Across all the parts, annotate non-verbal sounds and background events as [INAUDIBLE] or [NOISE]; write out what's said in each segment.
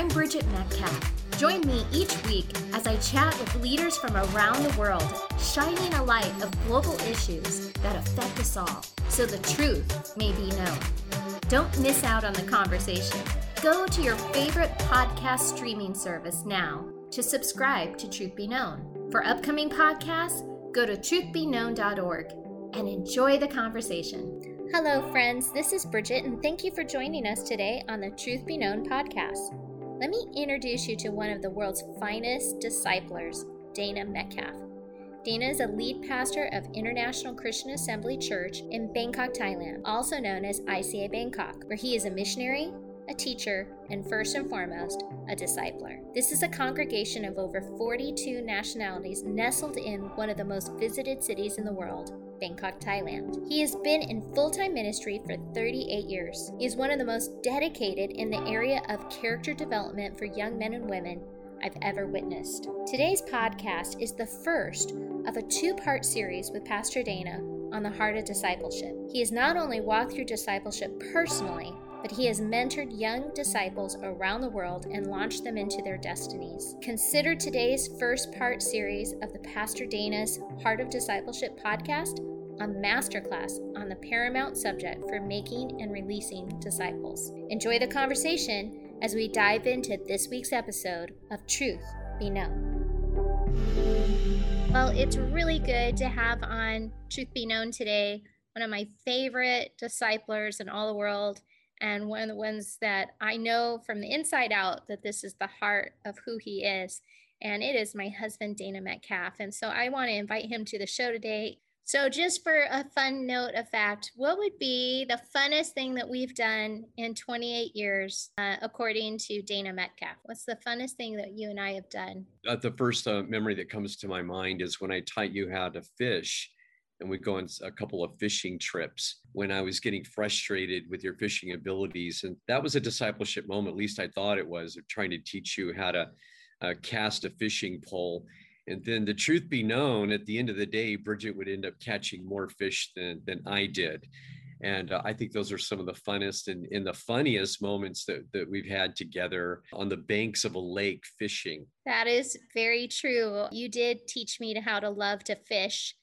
I'm Bridget Metcalf. Join me each week as I chat with leaders from around the world, shining a light of global issues that affect us all so the truth may be known. Don't miss out on the conversation. Go to your favorite podcast streaming service now to subscribe to Truth Be Known. For upcoming podcasts, go to truthbeknown.org and enjoy the conversation. Hello, friends. This is Bridget, and thank you for joining us today on the Truth Be Known podcast. Let me introduce you to one of the world's finest disciplers, Dana Metcalf. Dana is a lead pastor of International Christian Assembly Church in Bangkok, Thailand, also known as ICA Bangkok, where he is a missionary, a teacher, and first and foremost, a discipler. This is a congregation of over 42 nationalities nestled in one of the most visited cities in the world, Bangkok, Thailand. He has been in full time ministry for 38 years. He is one of the most dedicated in the area of character development for young men and women I've ever witnessed. Today's podcast is the first of a two part series with Pastor Dana on the heart of discipleship. He has not only walked through discipleship personally, but he has mentored young disciples around the world and launched them into their destinies. Consider today's first part series of the Pastor Dana's Heart of Discipleship podcast a masterclass on the paramount subject for making and releasing disciples. Enjoy the conversation as we dive into this week's episode of Truth Be Known. Well, it's really good to have on Truth Be Known today one of my favorite disciplers in all the world and one of the ones that I know from the inside out that this is the heart of who he is. And it is my husband, Dana Metcalf. And so I want to invite him to the show today. So, just for a fun note of fact, what would be the funnest thing that we've done in 28 years, uh, according to Dana Metcalf? What's the funnest thing that you and I have done? Uh, the first uh, memory that comes to my mind is when I taught you how to fish and we'd go on a couple of fishing trips when I was getting frustrated with your fishing abilities. And that was a discipleship moment, at least I thought it was, of trying to teach you how to uh, cast a fishing pole. And then the truth be known, at the end of the day, Bridget would end up catching more fish than, than I did. And uh, I think those are some of the funnest and, and the funniest moments that, that we've had together on the banks of a lake fishing. That is very true. You did teach me to how to love to fish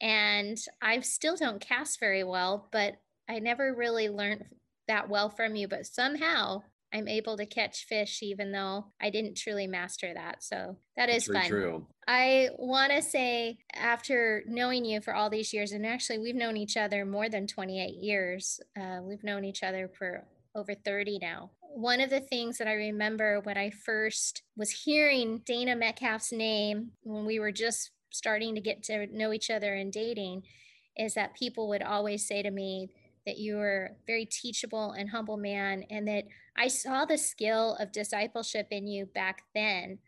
and I still don't cast very well, but I never really learned that well from you. But somehow I'm able to catch fish, even though I didn't truly master that. So that is fun. True. I want to say, after knowing you for all these years, and actually we've known each other more than 28 years, uh, we've known each other for over 30 now. One of the things that I remember when I first was hearing Dana Metcalf's name when we were just starting to get to know each other and dating is that people would always say to me that you were a very teachable and humble man and that I saw the skill of discipleship in you back then.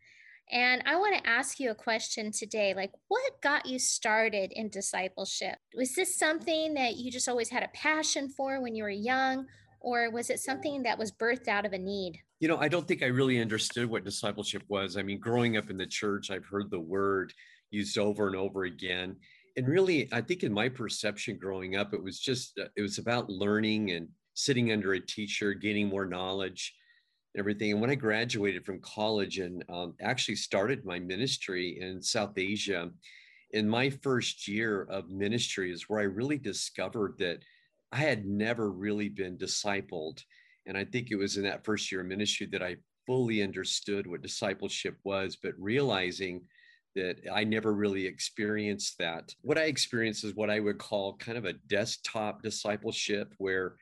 And I want to ask you a question today like, what got you started in discipleship? Was this something that you just always had a passion for when you were young? Or was it something that was birthed out of a need? You know, I don't think I really understood what discipleship was. I mean, growing up in the church, I've heard the word, used over and over again. And really, I think in my perception growing up, it was just, uh, it was about learning and sitting under a teacher, gaining more knowledge, and everything. And when I graduated from college and um, actually started my ministry in South Asia, in my first year of ministry is where I really discovered that I had never really been discipled. And I think it was in that first year of ministry that I fully understood what discipleship was, but realizing that I never really experienced that. What I experienced is what I would call kind of a desktop discipleship, where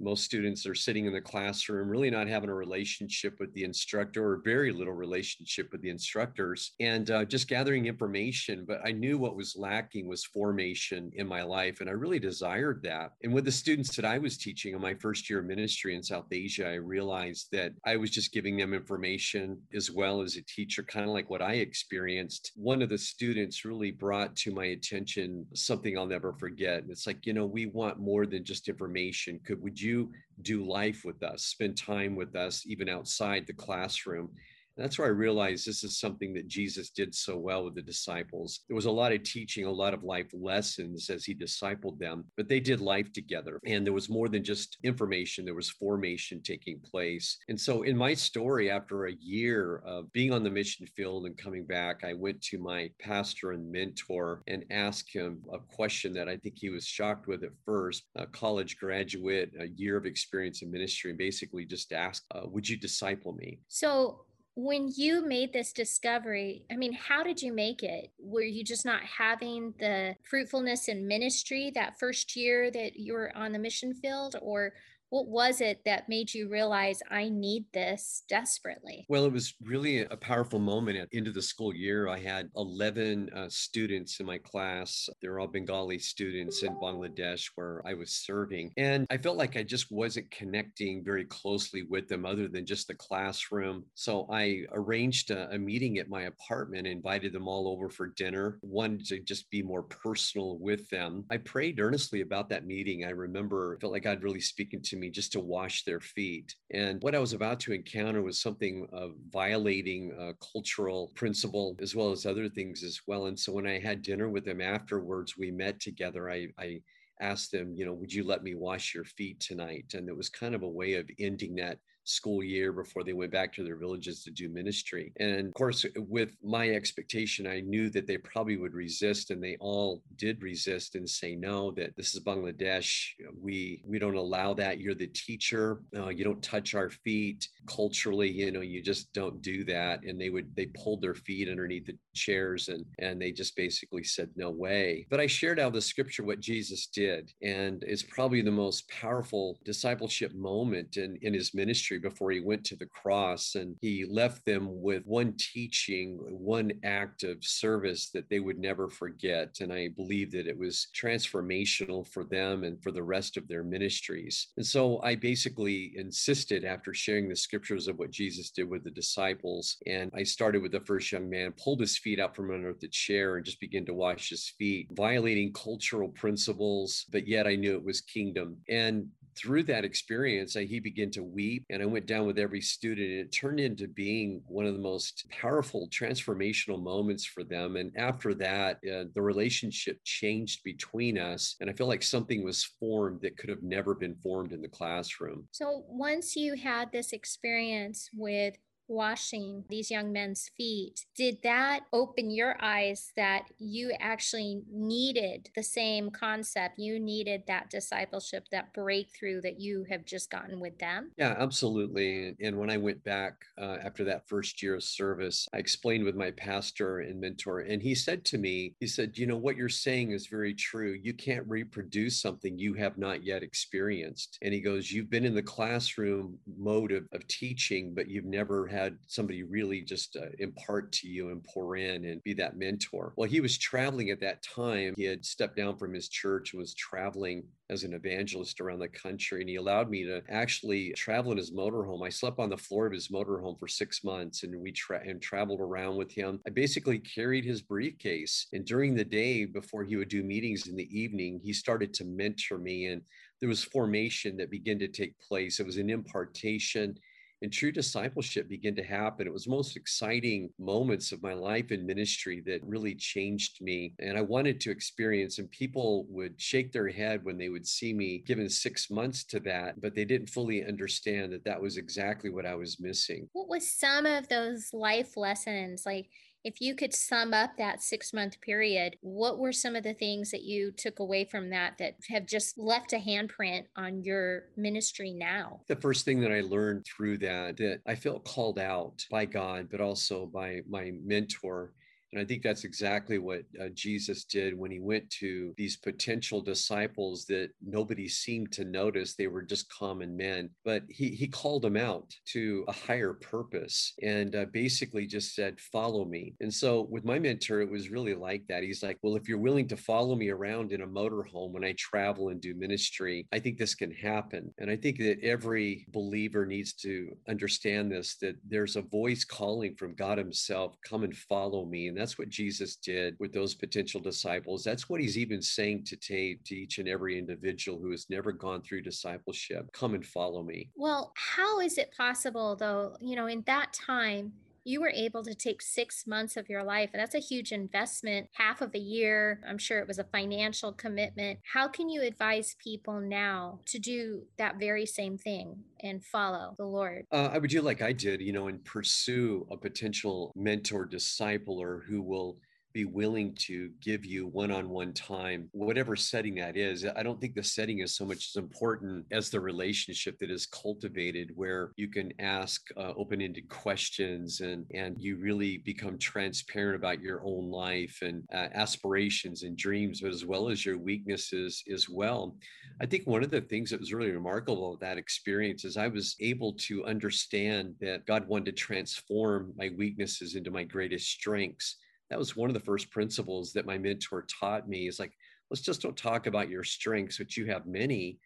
most students are sitting in the classroom really not having a relationship with the instructor or very little relationship with the instructors and uh, just gathering information. But i knew what was lacking was formation in my life and i really desired that. And with the students that i was teaching in my first year of ministry in south asia i realized that i was just giving them information as well as a teacher kind of like what i experienced. One of the students really brought to my attention something i'll never forget it's like you know we want more than just information. Could would you you do life with us, spend time with us, even outside the classroom. That's where I realized this is something that Jesus did so well with the disciples. There was a lot of teaching, a lot of life lessons as he discipled them, but they did life together. And there was more than just information, there was formation taking place. And so in my story, after a year of being on the mission field and coming back, I went to my pastor and mentor and asked him a question that I think he was shocked with at first. A college graduate, a year of experience in ministry, and basically just asked, uh, Would you disciple me? So when you made this discovery, I mean, how did you make it? Were you just not having the fruitfulness in ministry that first year that you were on the mission field, or what was it that made you realize I need this desperately? Well, it was really a powerful moment at the end of the school year. I had 11 uh, students in my class. They're all Bengali students in Bangladesh where I was serving. And I felt like I just wasn't connecting very closely with them other than just the classroom. So I arranged a, a meeting at my apartment, invited them all over for dinner, wanted to just be more personal with them. I prayed earnestly about that meeting. I remember, felt like God really speaking to me just to wash their feet. And what I was about to encounter was something of violating a cultural principle as well as other things as well. And so when I had dinner with them afterwards, we met together. I, I asked them, you know, would you let me wash your feet tonight? And it was kind of a way of ending that school year before they went back to their villages to do ministry. And of course, with my expectation, I knew that they probably would resist, and they all did resist and say no. That this is Bangladesh. We we don't allow that. You're the teacher. Uh, you don't touch our feet. Culturally, you know, you just don't do that. And they would they pulled their feet underneath the chairs and and they just basically said no way. But I shared out the scripture what Jesus did, and it's probably the most powerful discipleship moment in in his ministry before he went to the cross. And he left them with one teaching, one act of service that they would never forget. And I believe that it was transformational for them and for the rest of their ministries. And so I basically insisted after sharing the scriptures of what Jesus did with the disciples. And I started with the first young man, pulled his feet out from under the chair and just began to wash his feet, violating cultural principles, but yet I knew it was kingdom. And through that experience, I, he began to weep, and I went down with every student. And it turned into being one of the most powerful transformational moments for them. And after that, uh, the relationship changed between us, and I feel like something was formed that could have never been formed in the classroom. So once you had this experience with washing these young men's feet, did that open your eyes that you actually needed the same concept? You needed that discipleship, that breakthrough that you have just gotten with them? Yeah, absolutely. And when I went back uh, after that first year of service, I explained with my pastor and mentor, and he said to me, he said, You know, what you're saying is very true. You can't reproduce something you have not yet experienced. And he goes, You've been in the classroom mode of, of teaching, but you've never had had somebody really just uh, impart to you and pour in and be that mentor. Well, he was traveling at that time. He had stepped down from his church and was traveling as an evangelist around the country. And he allowed me to actually travel in his motorhome. I slept on the floor of his motorhome for six months and we tra- and traveled around with him. I basically carried his briefcase. And during the day, before he would do meetings in the evening, he started to mentor me. And there was formation that began to take place. It was an impartation and true discipleship began to happen. It was most exciting moments of my life in ministry that really changed me. And I wanted to experience, and people would shake their head when they would see me given six months to that, but they didn't fully understand that that was exactly what I was missing. What was some of those life lessons? Like, if you could sum up that six month period, what were some of the things that you took away from that that have just left a handprint on your ministry now? The first thing that I learned through that, that I felt called out by God, but also by my mentor and I think that's exactly what uh, Jesus did when he went to these potential disciples that nobody seemed to notice. They were just common men, but he, he called them out to a higher purpose and uh, basically just said, Follow me. And so with my mentor, it was really like that. He's like, Well, if you're willing to follow me around in a motorhome when I travel and do ministry, I think this can happen. And I think that every believer needs to understand this that there's a voice calling from God Himself, Come and follow me. And that's what Jesus did with those potential disciples. That's what he's even saying to, to each and every individual who has never gone through discipleship. Come and follow me. Well, how is it possible, though, you know, in that time, you were able to take six months of your life, and that's a huge investment, half of a year. I'm sure it was a financial commitment. How can you advise people now to do that very same thing and follow the Lord? Uh, I would do like I did, you know, and pursue a potential mentor discipler who will be willing to give you one-on-one time whatever setting that is. I don't think the setting is so much as important as the relationship that is cultivated where you can ask uh, open-ended questions and and you really become transparent about your own life and uh, aspirations and dreams but as well as your weaknesses as well. I think one of the things that was really remarkable of that experience is i was able to understand that god wanted to transform my weaknesses into my greatest strengths that was one of the first principles that my mentor taught me is like let's just don't talk about your strengths which you have many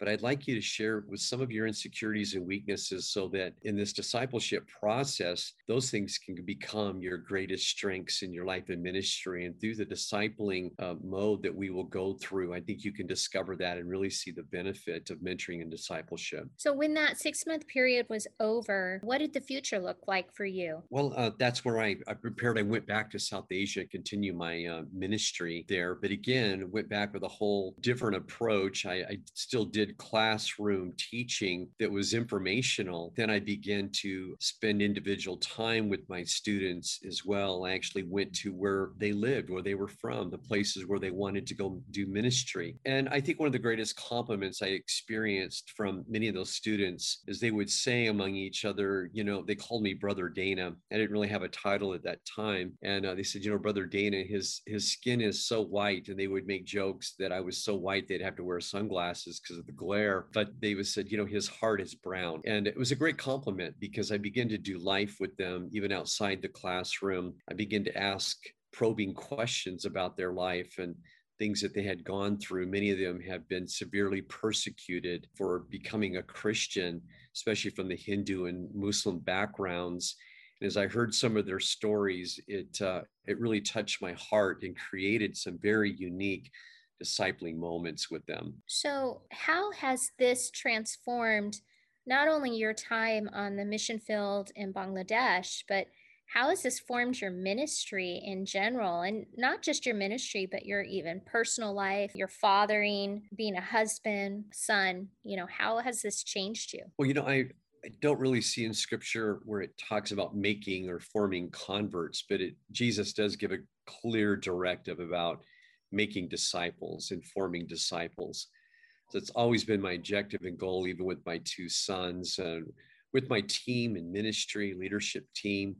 but I'd like you to share with some of your insecurities and weaknesses so that in this discipleship process, those things can become your greatest strengths in your life and ministry. And through the discipling uh, mode that we will go through, I think you can discover that and really see the benefit of mentoring and discipleship. So, when that six month period was over, what did the future look like for you? Well, uh, that's where I, I, prepared. I went back to South Asia, to continue my uh, ministry there. But again, went back with a whole different approach. I, I still did classroom teaching that was informational, then I began to spend individual time with my students as well. I actually went to where they lived, where they were from, the places where they wanted to go do ministry. And I think one of the greatest compliments I experienced from many of those students is they would say among each other, you know, they called me Brother Dana. I didn't really have a title at that time. And uh, they said, you know, Brother Dana, his his skin is so white. And they would make jokes that I was so white they'd have to wear sunglasses because of the glare, but they said, you know, his heart is brown. And it was a great compliment because I began to do life with them even outside the classroom. I began to ask probing questions about their life and things that they had gone through. Many of them have been severely persecuted for becoming a Christian, especially from the Hindu and Muslim backgrounds. And as I heard some of their stories, it uh, it really touched my heart and created some very unique discipling moments with them. So, how has this transformed not only your time on the mission field in Bangladesh, but how has this formed your ministry in general and not just your ministry but your even personal life your fathering being a husband son you know how has this changed you well you know i I don't really see in scripture where it talks about making or forming converts, but it, Jesus does give a clear directive about making disciples and forming disciples. So it's always been my objective and goal, even with my two sons, uh, with my team and ministry leadership team,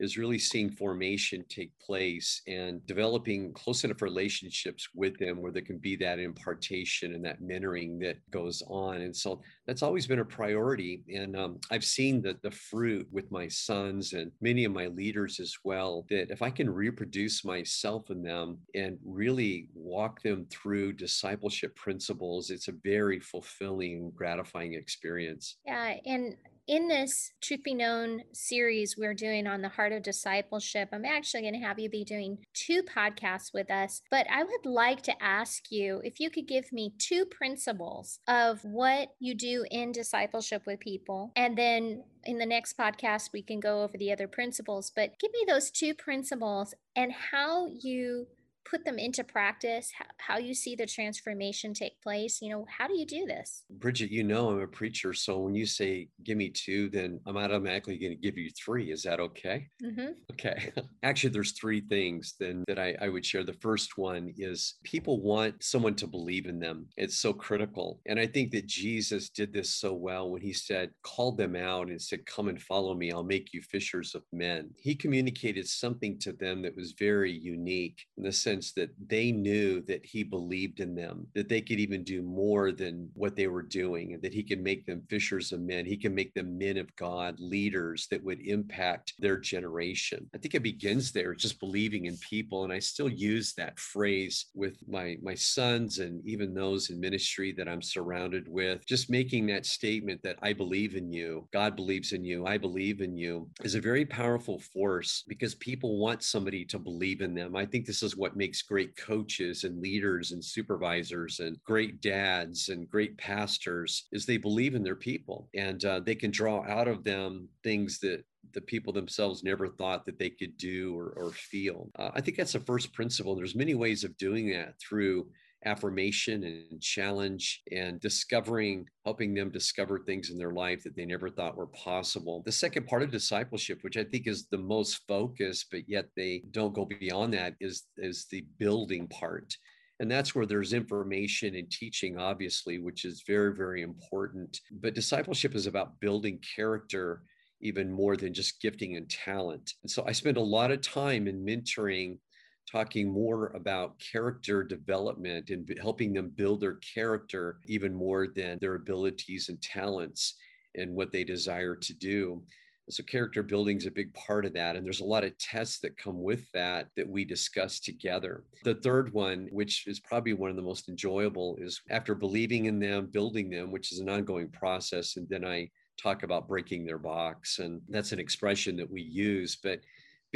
is really seeing formation take place and developing close enough relationships with them where there can be that impartation and that mentoring that goes on. And so that's always been a priority. And um, I've seen the, the fruit with my sons and many of my leaders as well, that if I can reproduce myself in them and really walk them through discipleship principles, it's a very fulfilling, gratifying experience. Yeah. And in this Truth Be Known series we're doing on the heart of discipleship, I'm actually going to have you be doing two podcasts with us. But I would like to ask you if you could give me two principles of what you do in discipleship with people. And then in the next podcast, we can go over the other principles. But give me those two principles and how you put them into practice, how, you see the transformation take place. You know, how do you do this? Bridget, you know I'm a preacher. So when you say give me two, then I'm automatically going to give you three. Is that okay? Mm-hmm. Okay. [LAUGHS] Actually, there's three things then that I, I would share. The first one is people want someone to believe in them. It's so critical. And I think that Jesus did this so well when he said, called them out and said, Come and follow me. I'll make you fishers of men. He communicated something to them that was very unique in the sense sense that they knew that he believed in them, that they could even do more than what they were doing, and that he could make them fishers of men. He can make them men of God, leaders that would impact their generation. I think it begins there, just believing in people. And I still use that phrase with my, my sons and even those in ministry that I'm surrounded with, just making that statement that I believe in you, God believes in you, I believe in you is a very powerful force because people want somebody to believe in them. I think this is what makes makes great coaches and leaders and supervisors and great dads and great pastors is they believe in their people and uh, they can draw out of them things that the people themselves never thought that they could do or, or feel. Uh, I think that's the first principle. There's many ways of doing that through affirmation and challenge and discovering, helping them discover things in their life that they never thought were possible. The second part of discipleship, which I think is the most focused, but yet they don't go beyond that, is, is the building part. And that's where there's information and teaching, obviously, which is very, very important. But discipleship is about building character even more than just gifting and talent. And so I spend a lot of time in mentoring talking more about character development and helping them build their character even more than their abilities and talents and what they desire to do. So character building is a big part of that. And there's a lot of tests that come with that that we discuss together. The third one, which is probably one of the most enjoyable, is after believing in them, building them, which is an ongoing process. And then I talk about breaking their box. And that's an expression that we use. But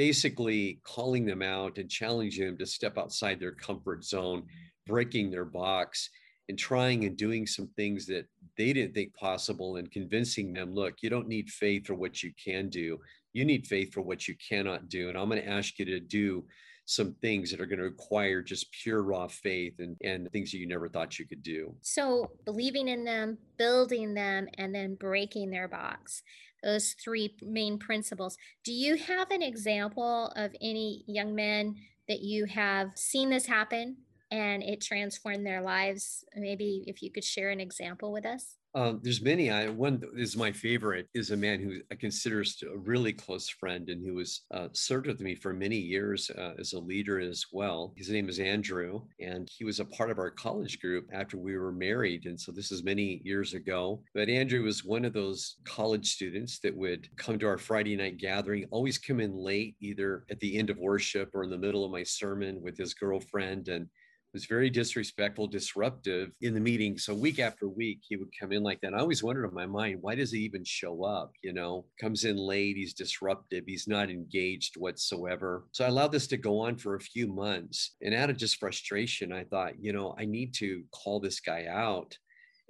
basically calling them out and challenging them to step outside their comfort zone, breaking their box, and trying and doing some things that they didn't think possible and convincing them look, you don't need faith for what you can do. You need faith for what you cannot do. And I'm going to ask you to do some things that are going to require just pure raw faith and, and things that you never thought you could do. So, believing in them, building them, and then breaking their box those three main principles. Do you have an example of any young men that you have seen this happen and it transformed their lives? Maybe if you could share an example with us. Um, there's many. I one is my favorite is a man who I consider a really close friend and who was uh, served with me for many years uh, as a leader as well. His name is Andrew, and he was a part of our college group after we were married, and so this is many years ago. But Andrew was one of those college students that would come to our Friday night gathering, always come in late, either at the end of worship or in the middle of my sermon with his girlfriend, and was very disrespectful, disruptive in the meeting. So week after week, he would come in like that. And I always wondered in my mind, why does he even show up? You know, comes in late, he's disruptive, he's not engaged whatsoever. So I allowed this to go on for a few months. And out of just frustration, I thought, you know, I need to call this guy out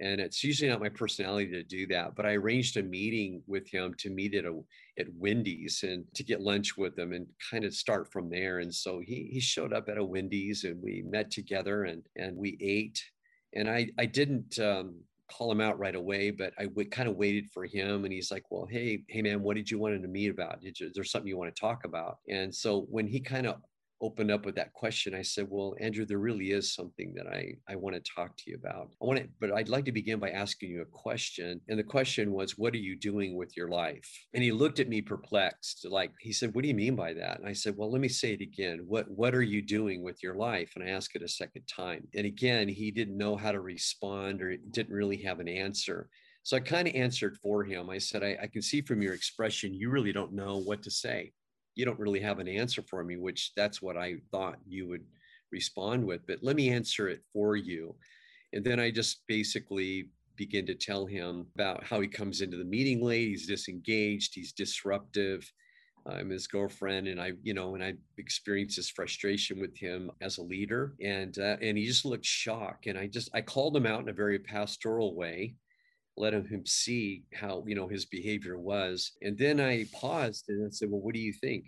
and it's usually not my personality to do that but i arranged a meeting with him to meet at a at wendy's and to get lunch with him and kind of start from there and so he he showed up at a wendy's and we met together and and we ate and i i didn't um, call him out right away, but I kind of waited for him. And he's like, well, hey, hey man, what did you want to meet about? Is there something you want to talk about? And so when he kind of opened up with that question, I said, Well, Andrew, there really is something that I, I want to talk to you about. I want to, but I'd like to begin by asking you a question. And the question was, What are you doing with your life? And he looked at me perplexed, like he said, What do you mean by that? And I said, Well, let me say it again. What what are you doing with your life? And I asked it a second time. And again, he didn't know how to respond or didn't really have an answer. So I kind of answered for him. I said, I, I, can see from your expression, you really don't know what to say you don't really have an answer for me, which that's what I thought you would respond with. But let me answer it for you. And then I just basically begin to tell him about how he comes into the meeting late, he's disengaged, he's disruptive. I'm his girlfriend, and I, you know, and I experienced this frustration with him as a leader, and uh, and he just looked shocked. And I just I called him out in a very pastoral way, let him see how you know his behavior was. And then i paused and i said well what do you think?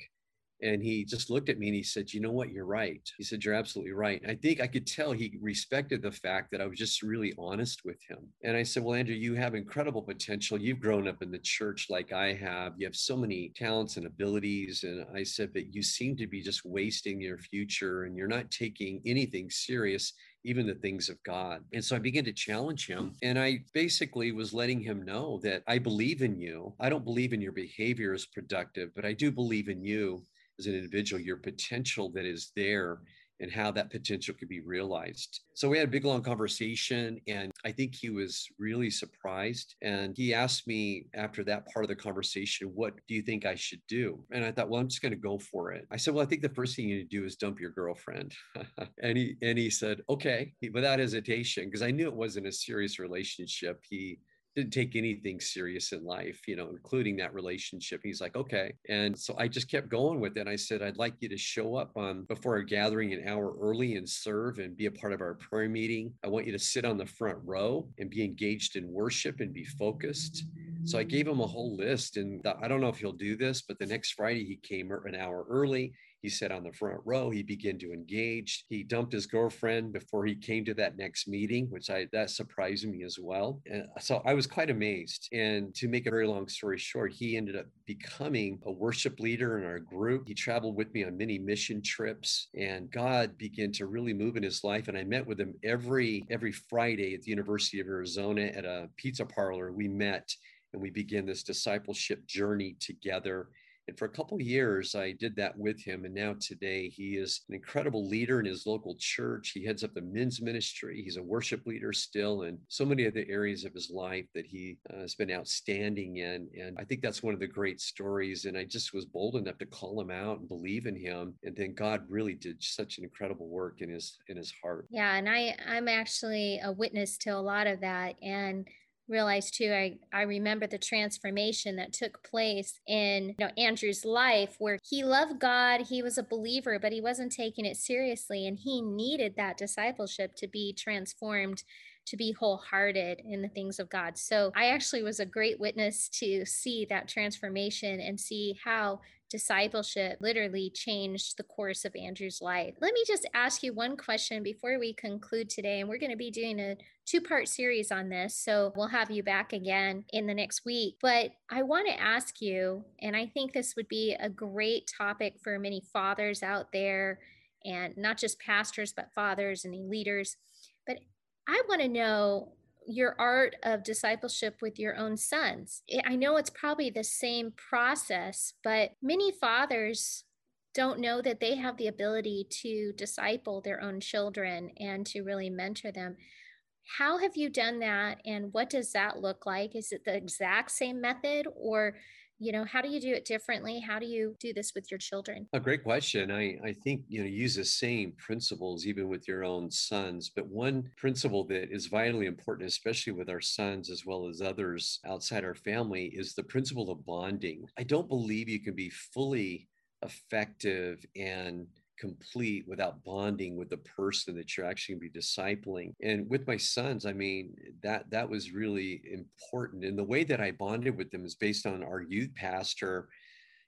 And he just looked at me and he said you know what? You're right. He said you're absolutely right. I think i could tell he respected the fact that i was just really honest with him. And i said well andrew you have incredible potential. You've grown up in the church like i have. You have so many talents and abilities. And i said but you seem to be just wasting your future and you're not taking anything serious even the things of God. And so I began to challenge him. Mm. And I basically was letting him know that I believe in you. I don't believe in your behavior as productive, but I do believe in you as an individual, your potential that is there and how that potential could be realized. So we had a big long conversation, and I think he was really surprised. And he asked me after that part of the conversation, What do you think I should do? And I thought, Well, I'm just going to go for it. I said, Well, I think the first thing you need to do is dump your girlfriend. [LAUGHS] and he and he said, Okay, without hesitation, because I knew it wasn't a serious relationship. He didn't take anything serious in life, you know, including that relationship. He's like, okay. And so I just kept going with it. I said, I'd like you to show up on before our gathering an hour early and serve and be a part of our prayer meeting. I want you to sit on the front row and be engaged in worship and be focused. So I gave him a whole list, and I don't know if he'll do this, but the next Friday he came er, an hour early. He sat on the front row. He began to engage. He dumped his girlfriend before he came to that next meeting, which I that surprised me as well. And so I was quite amazed. And to make a very long story short, he ended up becoming a worship leader in our group. He traveled with me on many mission trips, and God began to really move in his life. And I met with him every every Friday at the University of Arizona at a pizza parlor. We met and we began this discipleship journey together and for a couple years, I did that with him. And now today, he is an incredible leader in his local church. He heads up the men's ministry. He's a worship leader still, and so many other areas of his life that he uh, has been outstanding in. And I think that's one of the great stories. And I just was bold enough to call him out and believe in him. And then God really did such an incredible work in his in his heart. Yeah, and I I'm actually a witness to a lot of that. And realize too i i remember the transformation that took place in you know andrew's life where he loved god he was a believer but he wasn't taking it seriously and he needed that discipleship to be transformed to be wholehearted in the things of God. So I actually was a great witness to see that transformation and see how discipleship literally changed the course of Andrew's life. Let me just ask you one question before we conclude today. And we're going to be doing a two part series on this. So we'll have you back again in the next week. But I want to ask you, and I think this would be a great topic for many fathers out there, and not just pastors, but fathers and leaders. But I want to know your art of discipleship with your own sons. I know it's probably the same process, but many fathers don't know that they have the ability to disciple their own children and to really mentor them. How have you done that and what does that look like? Is it the exact same method or you know how do you do it differently? How do you do this with your children? A great question. I i think you know use the same principles even with your own sons but one principle that is vitally important especially with our sons as well as others outside our family is the principle of bonding. I don't believe you can be fully effective and complete without bonding with the person that you're actually going to be discipling. And with my sons, I mean, that that was really important. And the way that I bonded with them is based on our youth pastor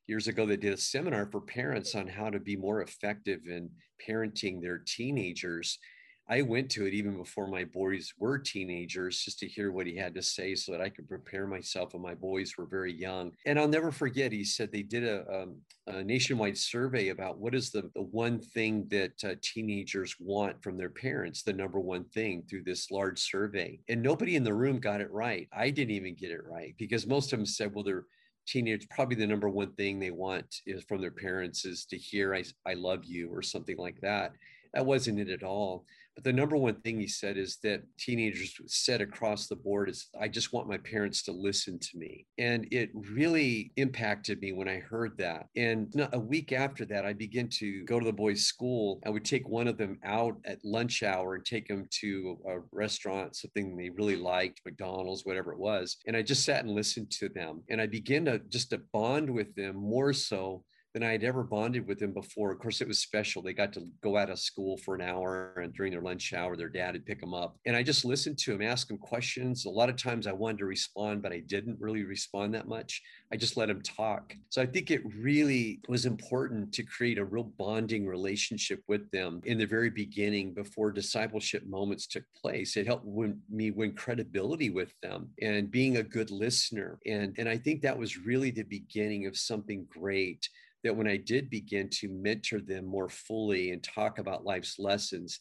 years ago they did a seminar for parents on how to be more effective in parenting their teenagers I went to it even before my boys were teenagers just to hear what he had to say so that I could prepare myself when my boys were very young. And I'll never forget, he said they did a, um, a nationwide survey about what is the, the one thing that uh, teenagers want from their parents, the number one thing through this large survey. And nobody in the room got it right. I didn't even get it right because most of them said, well, they're teenagers probably the number one thing they want is from their parents is to hear I, I love you or something like that that wasn't it at all but the number one thing he said is that teenagers said across the board is, I just want my parents to listen to me. And it really impacted me when I heard that. And a week after that, I began to go to the boys' school. I would take one of them out at lunch hour and take them to a restaurant, something they really liked, McDonald's, whatever it was. And I just sat and listened to them. And I began to just to bond with them more so than I had ever bonded with them before. Of course, it was special. They got to go out of school for an hour, and during their lunch hour, their dad would pick them up. And I just listened to them, ask them questions. A lot of times I wanted to respond, but I didn't really respond that much. I just let them talk. So I think it really was important to create a real bonding relationship with them in the very beginning before discipleship moments took place. It helped win, me win credibility with them and being a good listener. And, and I think that was really the beginning of something great that when I did begin to mentor them more fully and talk about life's lessons,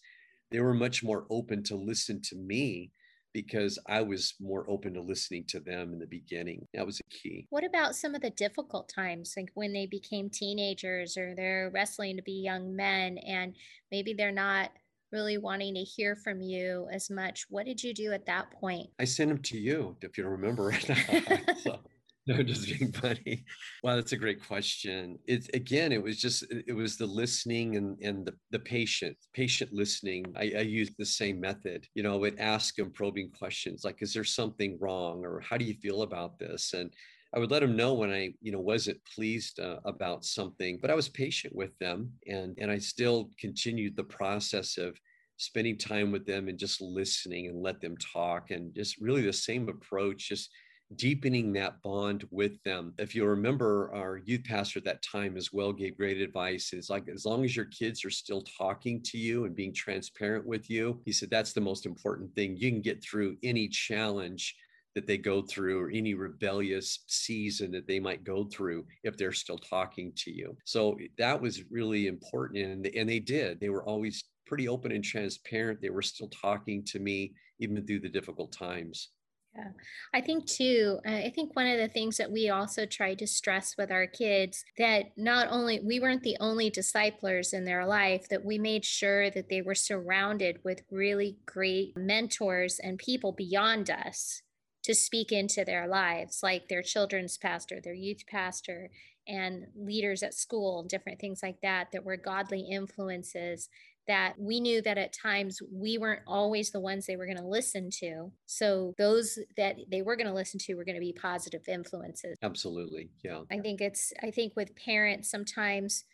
they were much more open to listen to me because I was more open to listening to them in the beginning. That was a key. What about some of the difficult times, like when they became teenagers or they're wrestling to be young men and maybe they're not really wanting to hear from you as much? What did you do at that point? I sent them to you, if you remember [LAUGHS] so. [LAUGHS] No, just being funny. Wow, that's a great question. It's again, it was just it was the listening and and the, the patient, patient listening. I, I used the same method. You know, I would ask them probing questions like, is there something wrong? Or how do you feel about this? And I would let them know when I, you know, wasn't pleased uh, about something, but I was patient with them, and and I still continued the process of spending time with them and just listening and let them talk, and just really the same approach, just deepening that bond with them. If you remember, our youth pastor at that time as well gave great advice. It's like as long as your kids are still talking to you and being transparent with you, he said that's the most important thing. You can get through any challenge that they go through or any rebellious season that they might go through if they're still talking to you. So that was really important. And, and they did. They were always pretty open and transparent. They were still talking to me even through the difficult times. Yeah, I think too, uh, I think one of the things that we also try to stress with our kids that not only we weren't the only disciplers in their life, that we made sure that they were surrounded with really great mentors and people beyond us to speak into their lives, like their children's pastor, their youth pastor, and leaders at school, different things like that, that were godly influences that we knew that at times we weren't always the ones they were going to listen to. So those that they were going to listen to were going to be positive influences. Absolutely. Yeah. I think it's, I think with parents, sometimes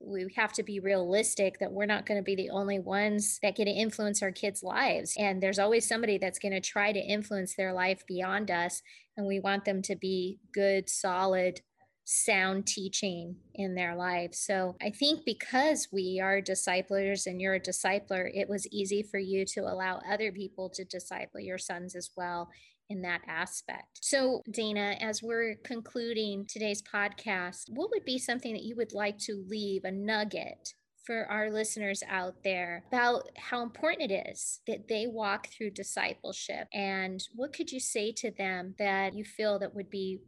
we have to be realistic that we're not going to be the only ones that get to influence our kids' lives. And there's always somebody that's going to try to influence their life beyond us. And we want them to be good, solid, sound teaching in their lives. So I think because we are disciplers and you're a discipler, it was easy for you to allow other people to disciple your sons as well in that aspect. So, Dana, as we're concluding today's podcast, what would be something that you would like to leave a nugget for our listeners out there about how important it is that they walk through discipleship and what could you say to them that you feel that would be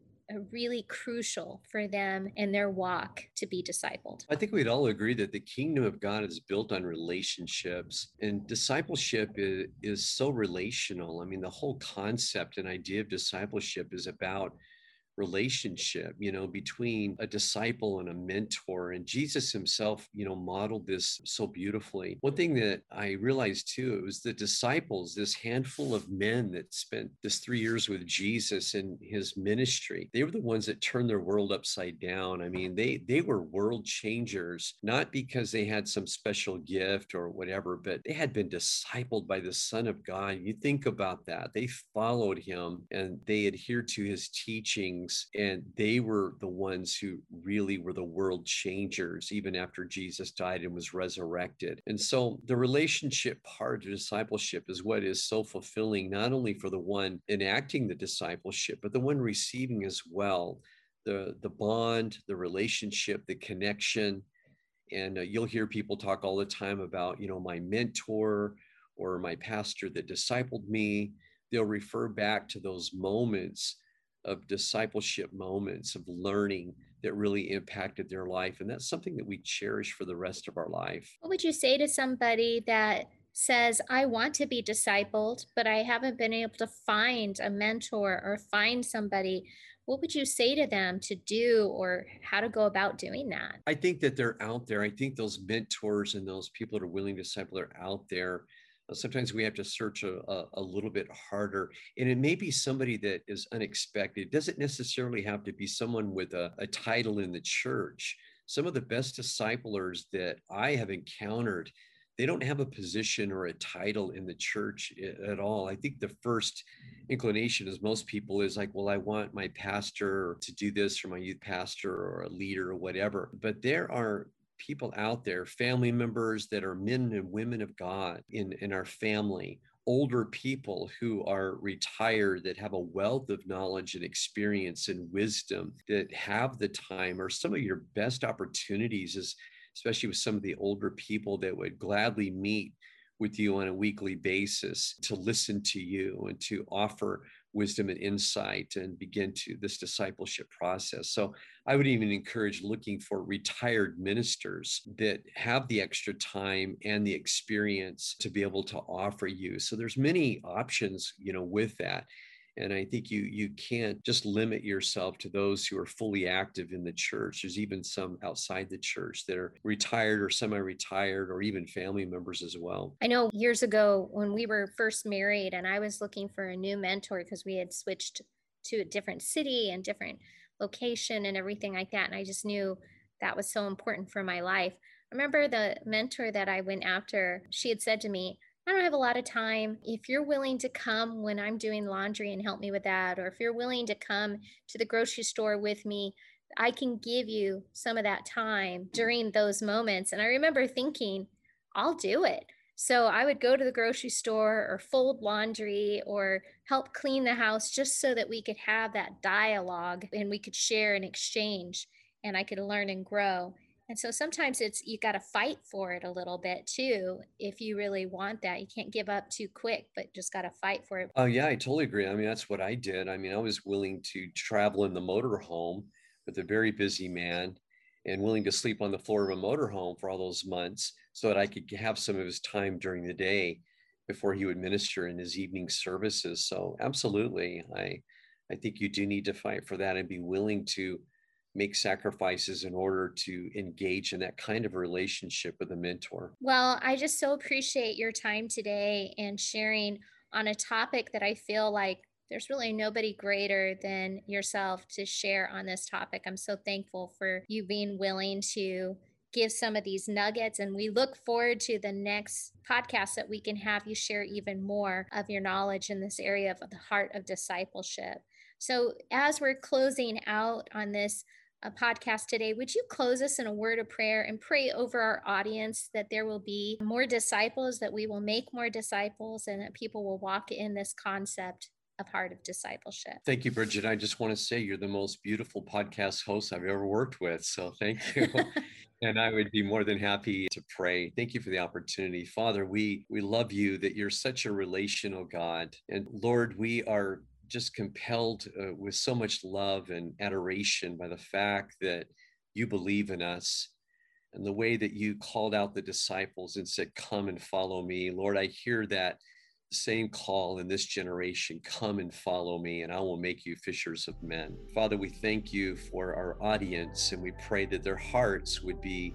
really crucial for them in their walk to be discipled. I think we'd all agree that the kingdom of God is built on relationships, and discipleship is, is so relational. I mean, the whole concept and idea of discipleship is about relationship you know between a disciple and a mentor and jesus himself you know modeled this so beautifully. One thing that i realized too it was the disciples this handful of men that spent this three years with jesus in his ministry they were the ones that turned their world upside down. I mean they they were world changers not because they had some special gift or whatever but they had been discipled by the son of god. You think about that. They followed him and they adhered to his teaching things. And they were the ones who really were the world changers, even after Jesus died and was resurrected. And so the relationship part of discipleship is what is so fulfilling, not only for the one enacting the discipleship, but the one receiving as well. The, the bond, the relationship, the connection. And uh, you'll hear people talk all the time about, you know, my mentor or my pastor that discipled me. They'll refer back to those moments of discipleship moments of learning that really impacted their life. And that's something that we cherish for the rest of our life. What would you say to somebody that says, I want to be discipled, but I haven't been able to find a mentor or find somebody? What would you say to them to do or how to go about doing that? I think that they're out there. I think those mentors and those people that are willing to disciple are out there Uh, sometimes we have to search a, a, a, little bit harder and it may be somebody that is unexpected. It doesn't necessarily have to be someone with a, a title in the church. Some of the best disciplers that i have encountered they don't have a position or a title in the church eh, at all. I think the first inclination as most people is like well i want my pastor to do this or my youth pastor or a leader or whatever but there are people out there, family members that are men and women of God in, in our family, older people who are retired that have a wealth of knowledge and experience and wisdom that have the time or some of your best opportunities is especially with some of the older people that would gladly meet with you on a weekly basis to listen to you and to offer wisdom and insight and begin to this discipleship process. So I would even encourage looking for retired ministers that have the extra time and the experience to be able to offer you. So there's many options, you know, with that and i think you you can't just limit yourself to those who are fully active in the church. There's even some outside the church that are retired or semi-retired or even family members as well. I know years ago when we were first married and i was looking for a new mentor because we had switched to a different city and different location and everything like that and i just knew that was so important for my life. I remember the mentor that I went after, she had said to me, I don't have a lot of time. If you're willing to come when I'm doing laundry and help me with that, or if you're willing to come to the grocery store with me, I can give you some of that time during those moments. And I remember thinking, I'll do it. So I would go to the grocery store or fold laundry or help clean the house just so that we could have that dialogue and we could share and exchange and I could learn and grow. And so sometimes it's you got to fight for it a little bit too if you really want that. You can't give up too quick, but just got to fight for it. Oh yeah, I totally agree. I mean, that's what I did. I mean, I was willing to travel in the motorhome with a very busy man and willing to sleep on the floor of a motorhome for all those months so that I could have some of his time during the day before he would minister in his evening services. So absolutely, I I think you do need to fight for that and be willing to make sacrifices in order to engage in that kind of relationship with a mentor. Well, I just so appreciate your time today and sharing on a topic that I feel like there's really nobody greater than yourself to share on this topic. I'm so thankful for you being willing to give some of these nuggets. And we look forward to the next podcast that we can have you share even more of your knowledge in this area of the heart of discipleship. So, as we're closing out on this uh, podcast today, would you close us in a word of prayer and pray over our audience that there will be more disciples, that we will make more disciples, and that people will walk in this concept of heart of discipleship. Thank you, Bridget. I just want to say you're the most beautiful podcast host I've ever worked with. So thank you. [LAUGHS] and I would be more than happy to pray. Thank you for the opportunity. Father, we we love you that you're such a relational God. And Lord, we are just compelled uh, with so much love and adoration by the fact that you believe in us and the way that you called out the disciples and said, Come and follow me. Lord, I hear that same call in this generation come and follow me, and I will make you fishers of men. Father, we thank you for our audience, and we pray that their hearts would be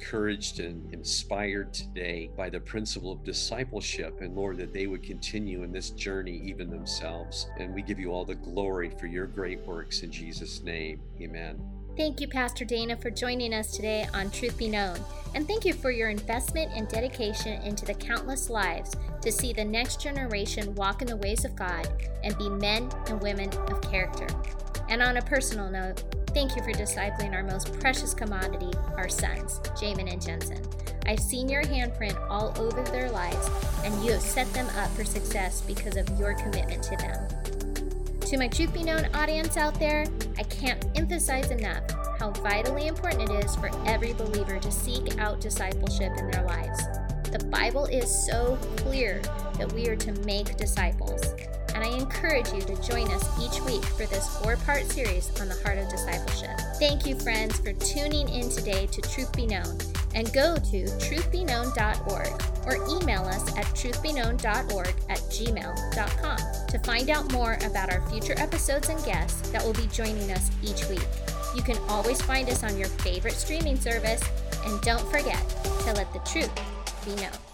encouraged and inspired today by the principle of discipleship. And Lord, that they would continue in this journey even themselves. And we give you all the glory for your great works in Jesus' name. Amen. Thank you, Pastor Dana, for joining us today on Truth Be Known. And thank you for your investment and dedication into the countless lives to see the next generation walk in the ways of God and be men and women of character. And on a personal note, thank you for discipling our most precious commodity, our sons, Jamin and Jensen. I've seen your handprint all over their lives, and you have set them up for success because of your commitment to them. To my Truth Be Known audience out there, I can't emphasize enough how vitally important it is for every believer to seek out discipleship in their lives. The Bible is so clear that we are to make disciples. And I encourage you to join us each week for this four part series on the heart of discipleship. Thank you, friends, for tuning in today to Truth Be Known. And go to truthbeknown.org or email us at truthbeknown.org at gmail.com to find out more about our future episodes and guests that will be joining us each week. You can always find us on your favorite streaming service, and don't forget to let the truth be known.